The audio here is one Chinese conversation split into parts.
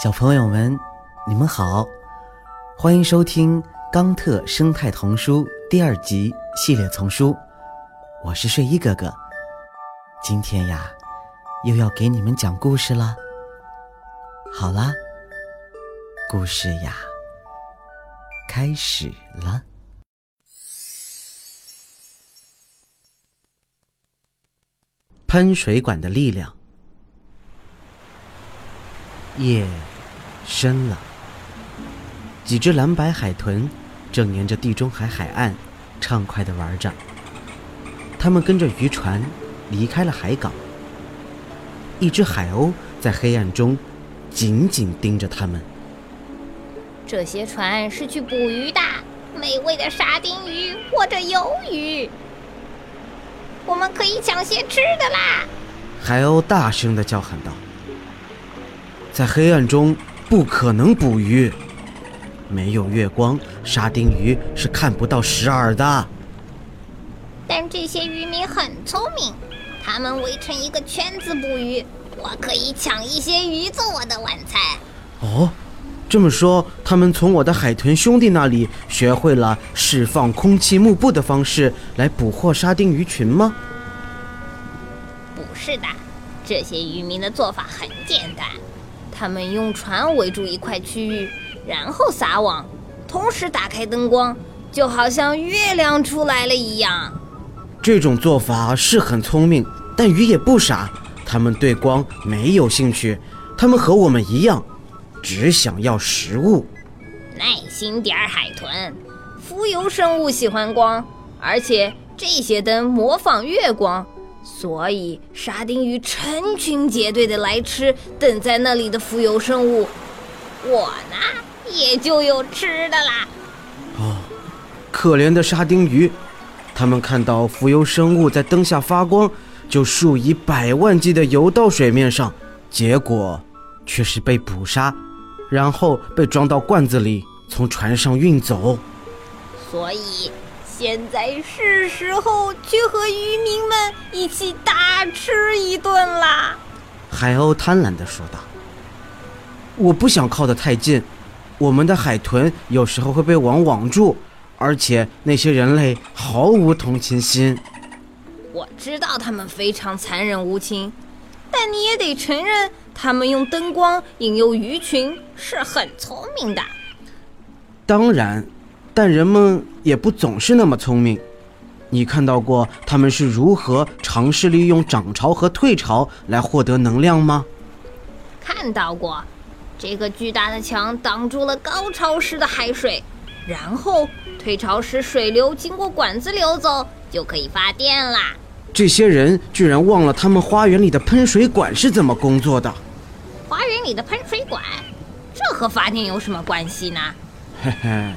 小朋友们，你们好，欢迎收听《冈特生态童书》第二集系列丛书。我是睡衣哥哥，今天呀，又要给你们讲故事了。好啦，故事呀，开始了。喷水管的力量。夜深了，几只蓝白海豚正沿着地中海海岸畅快地玩着。它们跟着渔船离开了海港。一只海鸥在黑暗中紧紧盯着它们。这些船是去捕鱼的，美味的沙丁鱼或者鱿鱼。我们可以抢些吃的啦！海鸥大声地叫喊道。在黑暗中不可能捕鱼，没有月光，沙丁鱼是看不到食饵的。但这些渔民很聪明，他们围成一个圈子捕鱼，我可以抢一些鱼做我的晚餐。哦，这么说，他们从我的海豚兄弟那里学会了释放空气幕布的方式来捕获沙丁鱼群吗？不是的，这些渔民的做法很简单。他们用船围住一块区域，然后撒网，同时打开灯光，就好像月亮出来了一样。这种做法是很聪明，但鱼也不傻，他们对光没有兴趣。他们和我们一样，只想要食物。耐心点儿，海豚。浮游生物喜欢光，而且这些灯模仿月光。所以，沙丁鱼成群结队的来吃等在那里的浮游生物，我呢也就有吃的啦。哦，可怜的沙丁鱼，他们看到浮游生物在灯下发光，就数以百万计的游到水面上，结果却是被捕杀，然后被装到罐子里从船上运走。所以。现在是时候去和渔民们一起大吃一顿啦！海鸥贪婪地说道：“我不想靠得太近，我们的海豚有时候会被网网住，而且那些人类毫无同情心。”我知道他们非常残忍无情，但你也得承认，他们用灯光引诱鱼群是很聪明的。当然。但人们也不总是那么聪明，你看到过他们是如何尝试利用涨潮和退潮来获得能量吗？看到过，这个巨大的墙挡住了高潮时的海水，然后退潮时水流经过管子流走，就可以发电啦。这些人居然忘了他们花园里的喷水管是怎么工作的？花园里的喷水管，这和发电有什么关系呢？嘿嘿。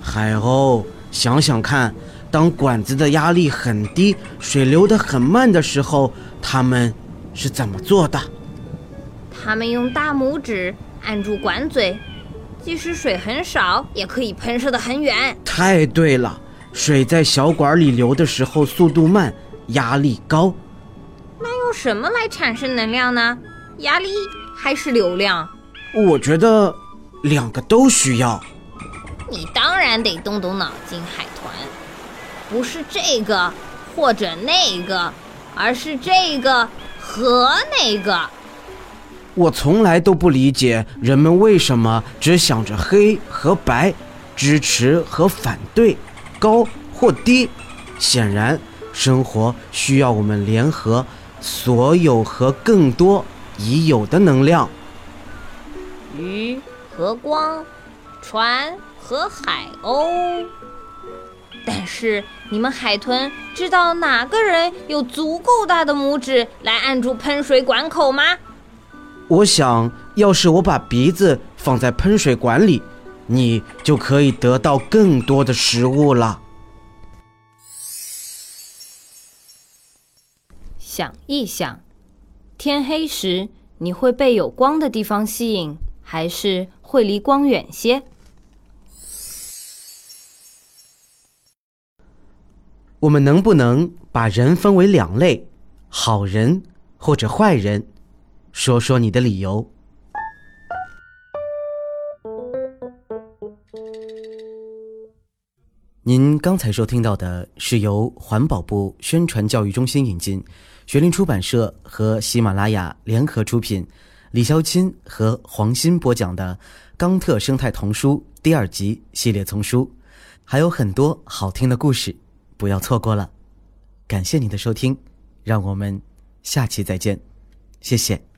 海鸥，想想看，当管子的压力很低，水流得很慢的时候，它们是怎么做的？它们用大拇指按住管嘴，即使水很少，也可以喷射得很远。太对了，水在小管里流的时候速度慢，压力高。那用什么来产生能量呢？压力还是流量？我觉得两个都需要。你当然得动动脑筋，海豚，不是这个或者那个，而是这个和那个。我从来都不理解人们为什么只想着黑和白，支持和反对，高或低。显然，生活需要我们联合所有和更多已有的能量。鱼和光，船。和海鸥，但是你们海豚知道哪个人有足够大的拇指来按住喷水管口吗？我想要是我把鼻子放在喷水管里，你就可以得到更多的食物了。想一想，天黑时你会被有光的地方吸引，还是会离光远些？我们能不能把人分为两类好人或者坏人说说你的理由？您刚才收听到的是由环保部宣传教育中心引进学林出版社和喜马拉雅联合出品李潇钦和黄鑫播讲的《冈特生态童书》第二集系列丛书，还有很多好听的故事，不要错过了。感谢你的收听，让我们下期再见，谢谢。